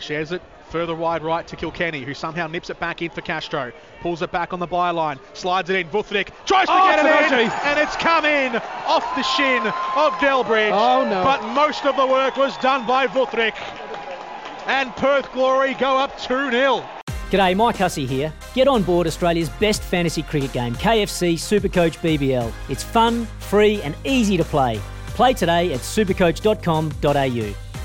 Shares it further wide right to Kilkenny, who somehow nips it back in for Castro. Pulls it back on the byline, slides it in. Wüthrich tries to Oh, get it in, an and it's come in off the shin of Delbridge. Oh, no. But most of the work was done by Wüthrich. And Perth Glory go up 2 0. G'day, Mike Hussey here. Get on board Australia's best fantasy cricket game, KFC Supercoach BBL. It's fun, free, and easy to play. Play today at supercoach.com.au.